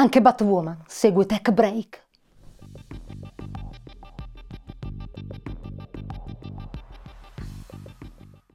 Anche Batwoman segue Tech Break.